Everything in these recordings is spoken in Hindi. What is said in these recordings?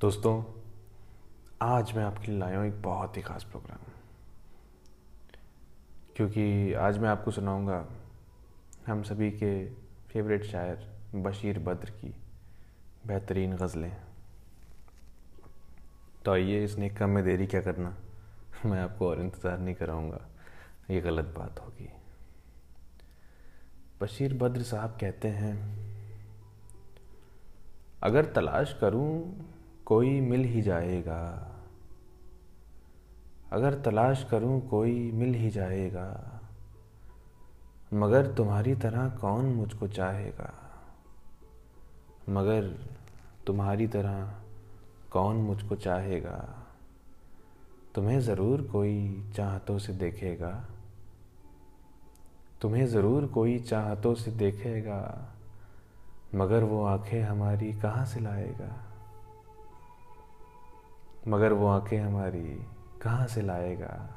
दोस्तों, आज मैं आपके लिए लाया हूँ एक बहुत ही ख़ास प्रोग्राम क्योंकि आज मैं आपको सुनाऊँगा हम सभी के फेवरेट शायर बशीर बद्र की बेहतरीन गज़लें। तो आइए इस नेक काम में देरी क्या करना? मैं आपको और इंतज़ार नहीं कराऊँगा। ये गलत बात होगी। बशीर बद्र साहब कहते हैं, अगर तलाश करूँ कोई मिल ही जाएगा। अगर तलाश करूँ, कोई मिल ही जाएगा। मगर तुम्हारी तरह कौन मुझको चाहेगा? मगर तुम्हारी तरह कौन मुझको चाहेगा? तुम्हें ज़रूर कोई चाहतों से देखेगा। तुम्हें ज़रूर कोई चाहतों से देखेगा। मगर वो आँखें हमारी कहाँ से लाएगा? मगर वो आँखें हमारी कहाँ से लाएगा?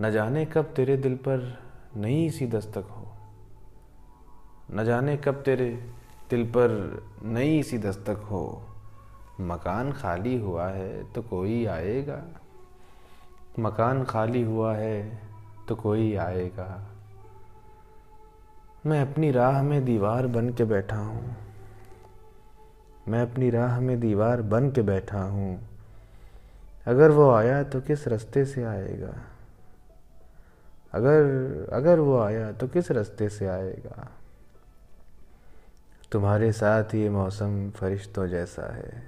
न जाने कब तेरे दिल पर नई सी दस्तक हो। न जाने कब तेरे दिल पर नई सी दस्तक हो। मकान खाली हुआ है तो कोई आएगा। मकान खाली हुआ है तो कोई आएगा। मैं अपनी राह में दीवार बन के बैठा हूँ। मैं अपनी राह में दीवार बन के बैठा हूँ। अगर वो आया तो किस रास्ते से आएगा? अगर अगर वो आया तो किस रास्ते से आएगा? तुम्हारे साथ ये मौसम फरिश्तों जैसा है।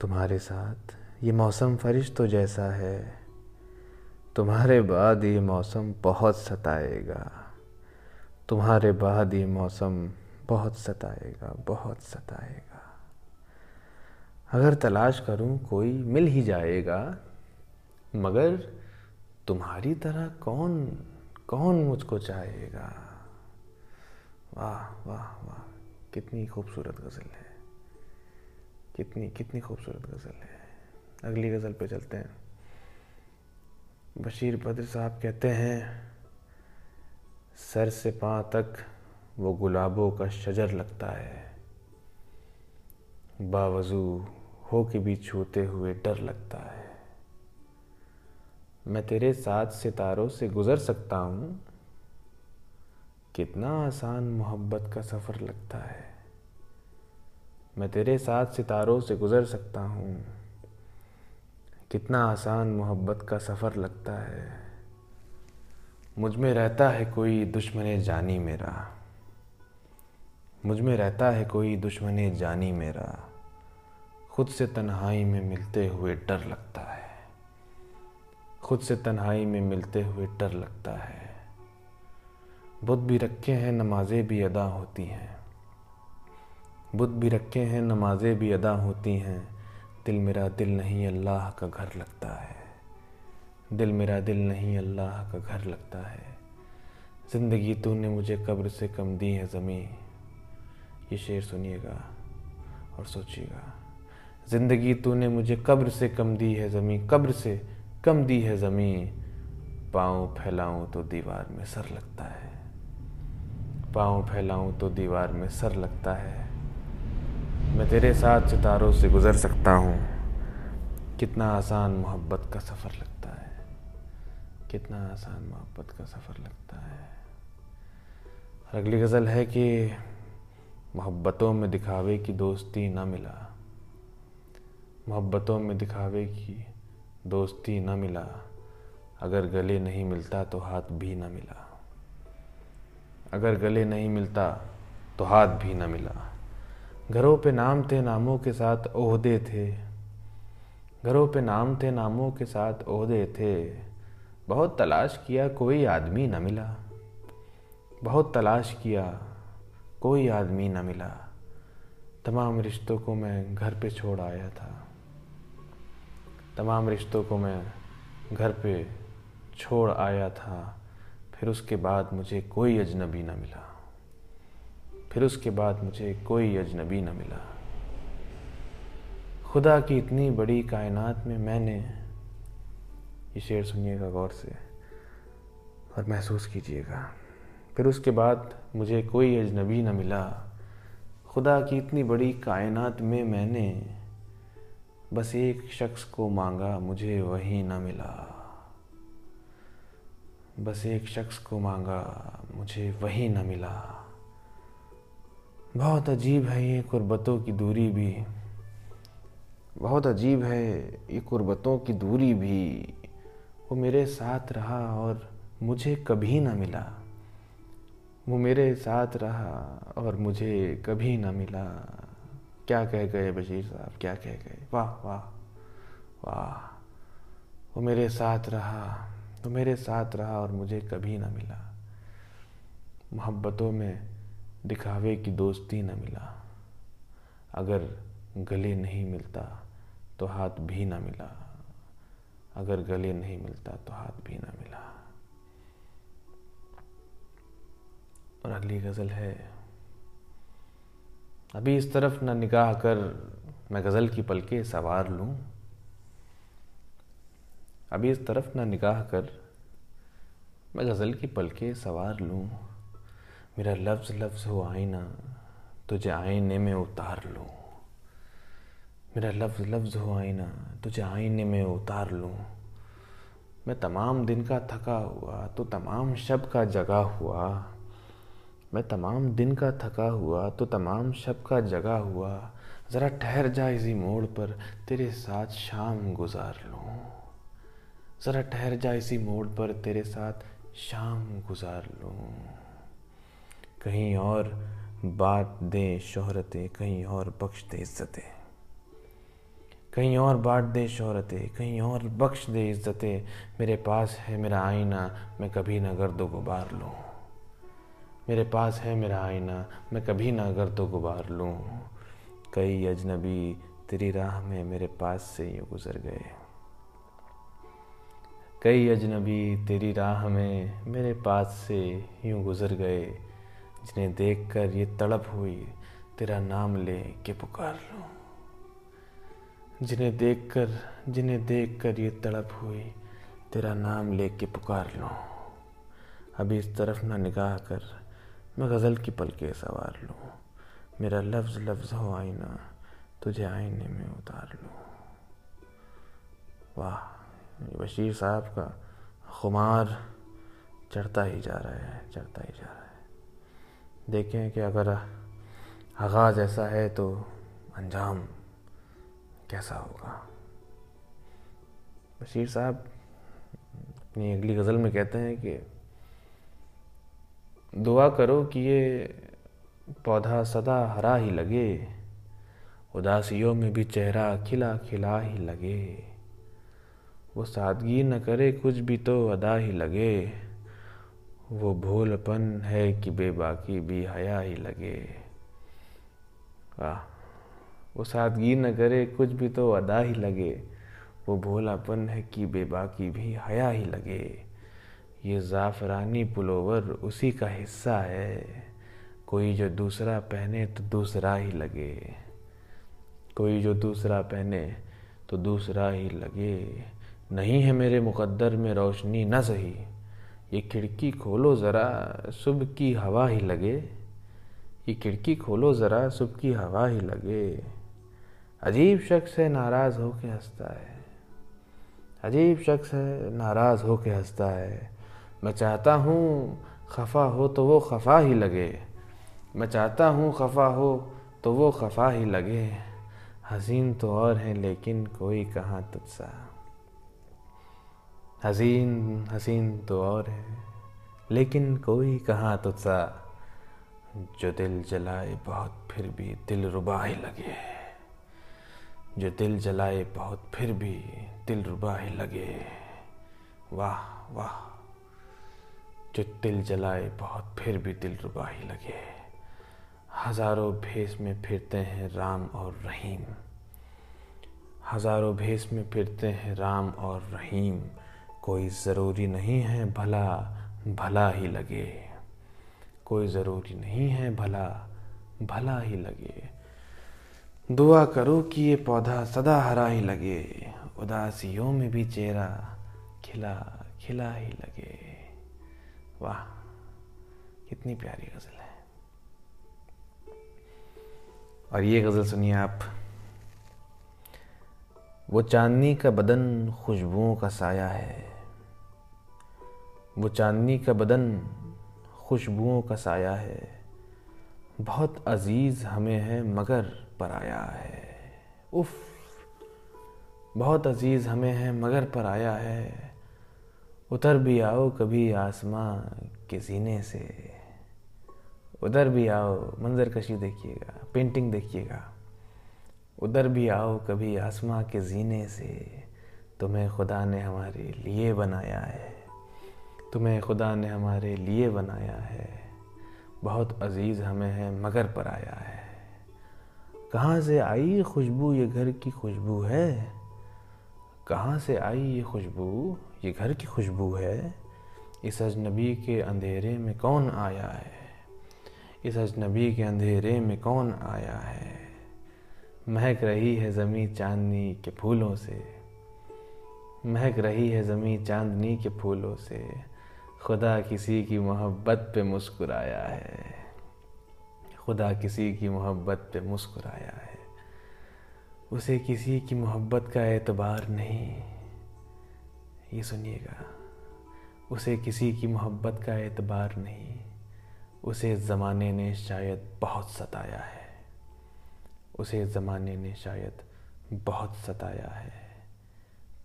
तुम्हारे साथ ये मौसम फरिश्तों जैसा है। तुम्हारे बाद ये मौसम बहुत सताएगा। तुम्हारे बाद ये मौसम बहुत सताएगा बहुत सताएगा। अगर तलाश करूँ, कोई मिल ही जाएगा, मगर तुम्हारी तरह कौन कौन मुझको चाहेगा? वाह वाह वाह, कितनी खूबसूरत गज़ल है। कितनी कितनी खूबसूरत गज़ल है। अगली गज़ल पे चलते हैं। बशीर बद्र साहब कहते हैं, सर से पाँव तक वो गुलाबों का शजर लगता है। बावजू हो के भी छूते हुए डर लगता है। मैं तेरे साथ सितारों से गुजर सकता हूँ। कितना आसान मोहब्बत का सफ़र लगता है। मैं तेरे साथ सितारों से गुजर सकता हूँ। कितना आसान मोहब्बत का सफ़र लगता है। मुझमें रहता है कोई दुश्मन जानी मेरा। मुझमें रहता है कोई दुश्मन जानी मेरा। खुद से तन्हाई में मिलते हुए डर लगता है। खुद से तन्हाई में मिलते हुए डर लगता है। बुद्ध भी रखे हैं, नमाजें भी अदा होती हैं। बुद्ध भी रखे हैं, नमाजें भी अदा होती हैं। दिल मेरा दिल नहीं, अल्लाह का घर लगता है। दिल मेरा दिल नहीं, अल्लाह का घर लगता है। ज़िंदगी तूने मुझे कब्र से कम दी है ज़मी ये शेर सुनिएगा और सोचिएगा, ज़िंदगी तूने मुझे कब्र से कम दी है ज़मी कब्र से कम दी है ज़मी पाँव फैलाऊं तो दीवार में सर लगता है। पाँव फैलाऊं तो दीवार में सर लगता है। मैं तेरे साथ सितारों से गुज़र सकता हूँ। कितना आसान मोहब्बत का सफ़र लगता है। कितना आसान मोहब्बत का सफ़र लगता है। अगली गज़ल है कि मोहब्बतों में दिखावे की दोस्ती ना मिला। मोहब्बतों में दिखावे की दोस्ती न मिला। अगर गले नहीं मिलता तो हाथ भी न मिला। अगर गले नहीं मिलता तो हाथ भी न मिला। घरों पे नाम थे नामों के साथ ओहदे थे। घरों पे नाम थे नामों के साथ ओहदे थे। बहुत तलाश किया कोई आदमी न मिला। बहुत तलाश किया कोई आदमी न मिला। तमाम रिश्तों को मैं घर पे छोड़ आया था। तमाम रिश्तों को मैं घर पे छोड़ आया था। फिर उसके बाद मुझे कोई अजनबी न मिला। फिर उसके बाद मुझे कोई अजनबी न मिला। खुदा की इतनी बड़ी कायनात में मैंने ये शेर सुनिएगा गौर से और महसूस कीजिएगा। फिर उसके बाद मुझे कोई अजनबी न मिला। खुदा की इतनी बड़ी कायनात में मैंने बस एक शख्स को मांगा, मुझे वही ना मिला। बस एक शख्स को मांगा, मुझे वही न मिला। बहुत अजीब है ये कुर्बतों की दूरी भी। बहुत अजीब है ये कुर्बतों की दूरी भी। वो मेरे साथ रहा और मुझे कभी ना मिला। वो मेरे साथ रहा और मुझे कभी ना मिला। क्या कह गए बशीर साहब? क्या कह गए? वाह वाह वाह। वो मेरे साथ रहा तो मेरे साथ रहा और मुझे कभी ना मिला। मोहब्बतों में दिखावे की दोस्ती न मिला। अगर गले नहीं मिलता तो हाथ भी ना मिला। अगर गले नहीं मिलता तो हाथ भी ना मिला। और अगली गज़ल है। अभी इस तरफ़ न निगाह कर मैं गज़ल की पलके सवार लूँ। अभी इस तरफ़ ना निगाह कर मैं गज़ल की पलके सवार लूँ। मेरा लफ्ज़ लफ्ज़ हो आईना, तुझे आईने में उतार लूँ। मेरा लफ्ज़ लफ्ज़ हो आईना, तुझे आईने में उतार लूँ। मैं तमाम दिन का थका हुआ तो तमाम शब का जगा हुआ। मैं तमाम दिन का थका हुआ तो तमाम शब का जगा हुआ, ज़रा ठहर जा इसी मोड़ पर, तेरे साथ शाम गुजार लूँ। ज़रा ठहर जा इसी मोड़ पर, तेरे साथ शाम गुजार लूँ। कहीं और बात दे शोहरतें, कहीं और बख्श दे इज्जतें। कहीं और बांट दे शोहरतें, कहीं और बख्श दे इज्जतें। मेरे पास है मेरा आईना, मैं कभी ना गर्दो गुबार लूँ। मेरे पास है मेरा आईना, मैं कभी ना गर्दो गुबार लूँ। कई अजनबी तेरी राह में मेरे पास से यूँ गुज़र गए। कई अजनबी तेरी राह में मेरे पास से यूँ गुज़र गए, जिन्हें देखकर ये तड़प हुई, तेरा नाम ले के पुकार लूँ। जिन्हें देखकर जिन्हें देखकर ये तड़प हुई, तेरा नाम ले के पुकार लूँ। अभी इस तरफ़ ना निगाह कर मैं गज़ल की पलके सवार लूँ। मेरा लफ्ज़ लफ्ज़ हो आईना, तुझे आईने में उतार लूँ। वाह बशीर साहब का खुमार चढ़ता ही जा रहा है, चढ़ता ही जा रहा है। देखें कि अगर आगाज़ ऐसा है तो अंजाम कैसा होगा। बशीर साहब अपनी अगली गज़ल में कहते हैं कि दुआ करो कि ये पौधा सदा हरा ही लगे, उदासियों में भी चेहरा खिला खिला ही लगे। वो सादगी न करे, कुछ भी तो अदा ही लगे। वो भोलपन है कि बेबाकी भी हया ही लगे। वाह, वो सादगी न करे, कुछ भी तो अदा ही लगे। वो भोलापन है कि बेबाकी भी हया ही लगे। ये ज़ाफ़रानी पुलोवर उसी का हिस्सा है। कोई जो दूसरा पहने तो दूसरा ही लगे। कोई जो दूसरा पहने तो दूसरा ही लगे। नहीं है मेरे मुकद्दर में रोशनी न सही। ये खिड़की खोलो ज़रा, सुबह की हवा ही लगे। ये खिड़की खोलो ज़रा, सुबह की हवा ही लगे। अजीब शख्स है, नाराज़ हो के हंसता है। अजीब शख्स है, नाराज़ हो के हंसता है। मैं चाहता हूँ खफा हो तो वो खफा ही लगे। मैं चाहता हूँ खफा हो तो वो खफा ही लगे। हसीन तो और हैं लेकिन कोई कहाँ तुझसा। हसीन हसीन तो और है लेकिन कोई कहाँ तुझसा। जो दिल जलाए बहुत फिर भी दिल रुबा ही लगे। जो दिल जलाए बहुत फिर भी दिल रुबा ही लगे। वाह वाह। जो तिल जलाए, बहुत फिर भी दिल रुबा ही लगे। हज़ारों भेस में फिरते हैं राम और रहीम। हज़ारों भेस में फिरते हैं राम और रहीम। कोई ज़रूरी नहीं है भला भला ही लगे। कोई ज़रूरी नहीं है भला भला ही लगे। दुआ करो कि ये पौधा सदा हरा ही लगे। उदासियों में भी चेहरा खिला खिला ही लगे। वाह, कितनी प्यारी गज़ल है। और ये गज़ल सुनिए आप। वो चांदनी का बदन खुशबुओं का साया है। वो चांदनी का बदन खुशबुओं का साया है। बहुत अज़ीज़ हमें है, मगर पराया है। उफ, बहुत अज़ीज़ हमें है, मगर पराया है। उतर भी आओ कभी आसमां के सीने से। उधर भी आओ, मंजर कशी देखिएगा पेंटिंग देखिएगा। उधर भी आओ कभी आसमां के जीने से। तुम्हें खुदा ने हमारे लिए बनाया है। तुम्हें खुदा ने हमारे लिए बनाया है। बहुत अज़ीज़ हमें है, मगर पर आया है। कहाँ से आई खुशबू, ये घर की खुशबू है? कहाँ से आई ये खुशबू? ये घर की खुशबू है। इस अजनबी के अंधेरे में कौन आया है? इस अजनबी के अंधेरे में कौन आया है? महक रही है ज़मी चांदनी के फूलों से। महक रही है ज़मी चांदनी के फूलों से। खुदा किसी की मोहब्बत पे मुस्कुराया है। खुदा किसी की मोहब्बत पे मुस्कुराया है। उसे किसी की मोहब्बत का एतबार नहीं। ये सुनिएगा। उसे किसी की मोहब्बत का एतबार नहीं, उसे ज़माने ने शायद बहुत सताया है। उसे ज़माने ने शायद बहुत सताया है।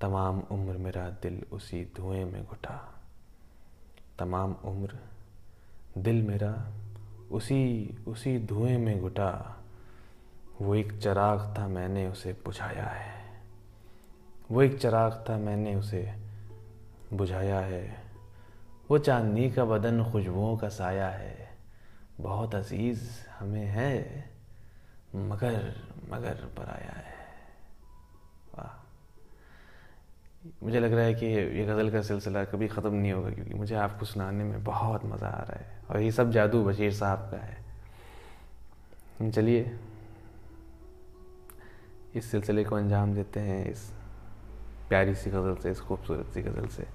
तमाम उम्र मेरा दिल उसी धुएँ में घुटा। तमाम उम्र दिल मेरा उसी उसी धुएँ में घुटा। वो एक चराग था मैंने उसे बुझाया है। वो एक चराग था मैंने उसे बुझाया है। वो चांदनी का बदन खुशबुओं का साया है। बहुत अज़ीज़ हमें है, मगर मगर पर आया है। वाह। मुझे लग रहा है कि ये गज़ल का सिलसिला कभी ख़त्म नहीं होगा, क्योंकि मुझे आपको सुनाने में बहुत मज़ा आ रहा है, और ये सब जादू बशीर साहब का है। चलिए। इस सिलसिले को अंजाम देते हैं, इस प्यारी सी गज़ल से, इस खूबसूरत सी गज़ल से।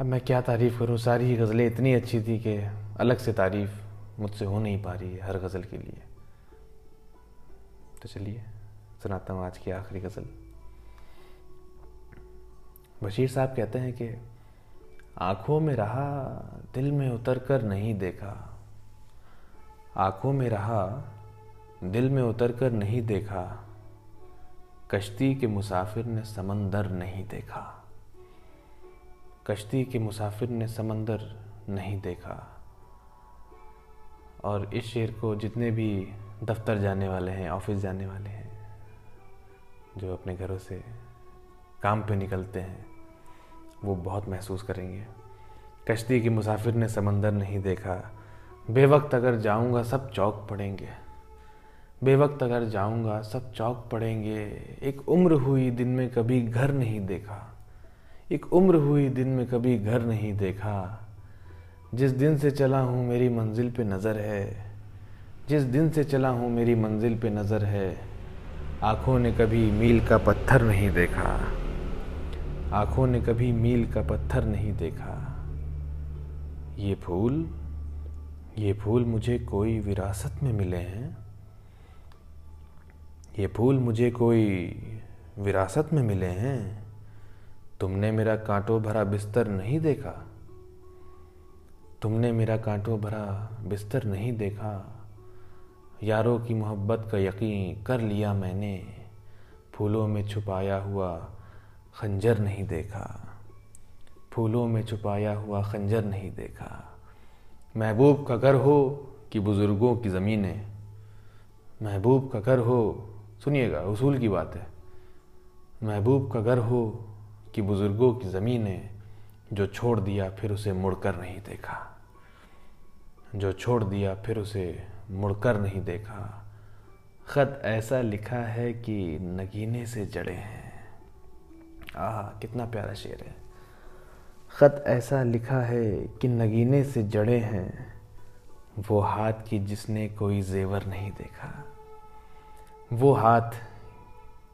अब मैं क्या तारीफ़ करूँ? सारी ही गज़लें इतनी अच्छी थी कि अलग से तारीफ़ मुझसे हो नहीं पा रही है हर गज़ल के लिए। तो चलिए, सुनाता हूँ आज की आखिरी गज़ल। बशीर साहब कहते हैं कि, आँखों में रहा, दिल में उतर कर नहीं देखा। आँखों में रहा, दिल में उतर कर नहीं देखा। कश्ती के मुसाफिर ने समंदर नहीं देखा। कश्ती के मुसाफिर ने समंदर नहीं देखा। और इस शेर को जितने भी दफ्तर जाने वाले हैं, ऑफ़िस जाने वाले हैं, जो अपने घरों से काम पे निकलते हैं, वो बहुत महसूस करेंगे। कश्ती के मुसाफिर ने समंदर नहीं देखा। बेवक्त अगर जाऊँगा, सब चौक पड़ेंगे। बेवक्त अगर जाऊँगा, सब चौक पड़ेंगे। एक उम्र हुई, दिन में कभी घर नहीं देखा। एक उम्र हुई दिन में कभी घर नहीं देखा। जिस दिन से चला हूँ मेरी मंजिल पे नज़र है, जिस दिन से चला हूँ मेरी मंजिल पे नज़र है, आँखों ने कभी मील का पत्थर नहीं देखा। आँखों ने कभी मील का पत्थर नहीं देखा। ये फूल ये फूल मुझे कोई विरासत में मिले हैं? ये फूल मुझे कोई विरासत में मिले हैं? तुमने मेरा कांटों भरा बिस्तर नहीं देखा? तुमने मेरा कांटों भरा बिस्तर नहीं देखा? यारों की मोहब्बत का यकीन कर लिया मैंने, फूलों में छुपाया हुआ खंजर नहीं देखा। फूलों में छुपाया हुआ खंजर नहीं देखा। महबूब का घर हो कि बुज़ुर्गों की ज़मीनें? महबूब का घर हो, सुनिएगा, उसूल की बात है। महबूब का घर हो कि बुज़ुर्गों की ज़मीनें जो छोड़ दिया, फिर उसे मुड़कर नहीं देखा। जो छोड़ दिया, फिर उसे मुड़कर नहीं देखा। ख़त ऐसा लिखा है कि नगीने से जड़े हैं। आह, कितना प्यारा शेर है। ख़त ऐसा लिखा है कि नगीने से जड़े हैं, वो हाथ की जिसने कोई जेवर नहीं देखा। वो हाथ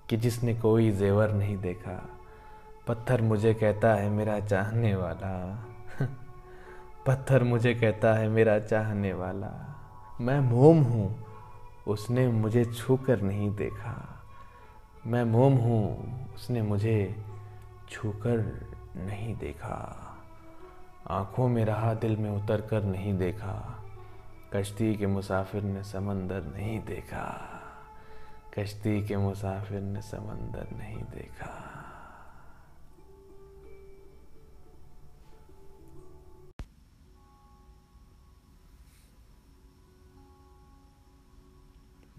कि जिसने कोई जेवर नहीं देखा। पत्थर मुझे कहता है मेरा चाहने वाला। पत्थर मुझे कहता है मेरा चाहने वाला। मैं मोम हूँ, उसने मुझे छू कर नहीं देखा। मैं मोम हूँ, उसने मुझे छू कर नहीं देखा। आँखों में रहा, दिल में उतर कर नहीं देखा। कश्ती के मुसाफिर ने समंदर नहीं देखा। कश्ती के मुसाफिर ने समंदर नहीं देखा।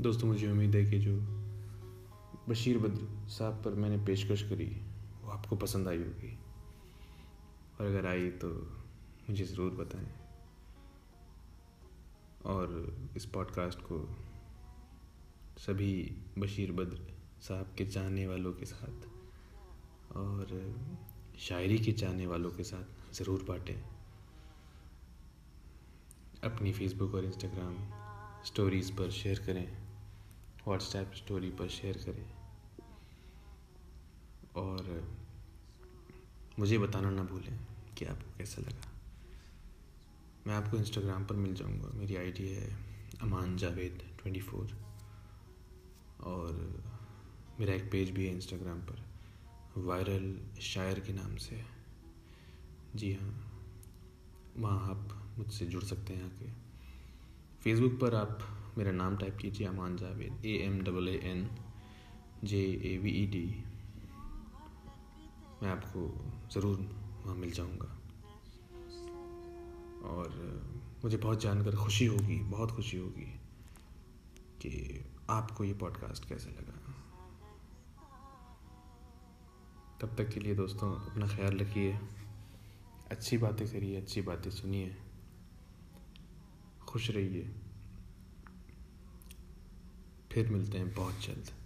दोस्तों, मुझे उम्मीद है कि जो बशीर बद्र साहब पर मैंने पेशकश करी, वो आपको पसंद आई होगी। और अगर आई तो मुझे ज़रूर बताएँ। और इस पॉडकास्ट को सभी बशीर बद्र साहब के चाहने वालों के साथ और शायरी के चाहने वालों के साथ ज़रूर बांटें। अपनी फेसबुक और इंस्टाग्राम स्टोरीज़ पर शेयर करें। व्हाट्सएप स्टोरी पर शेयर करें। और मुझे बताना ना भूलें कि आपको कैसा लगा। मैं आपको इंस्टाग्राम पर मिल जाऊँगा। मेरी आईडी है अमान जावेद ट्वेंटी फोर और मेरा एक पेज भी है इंस्टाग्राम पर। वायरल शायर के नाम से। जी हाँ वहाँ आप मुझसे जुड़ सकते हैं आके। फेसबुक पर आप मेरा नाम टाइप कीजिए, Aman Javed. A M double A N J A V E D मैं आपको ज़रूर वहाँ मिल जाऊँगा। और मुझे बहुत जानकर खुशी होगी, बहुत खुशी होगी कि आपको ये पॉडकास्ट कैसे लगा। तब तक के लिए दोस्तों, अपना ख्याल रखिए। अच्छी बातें करिए, अच्छी बातें सुनिए। खुश रहिए। फिर मिलते हैं बहुत जल्द।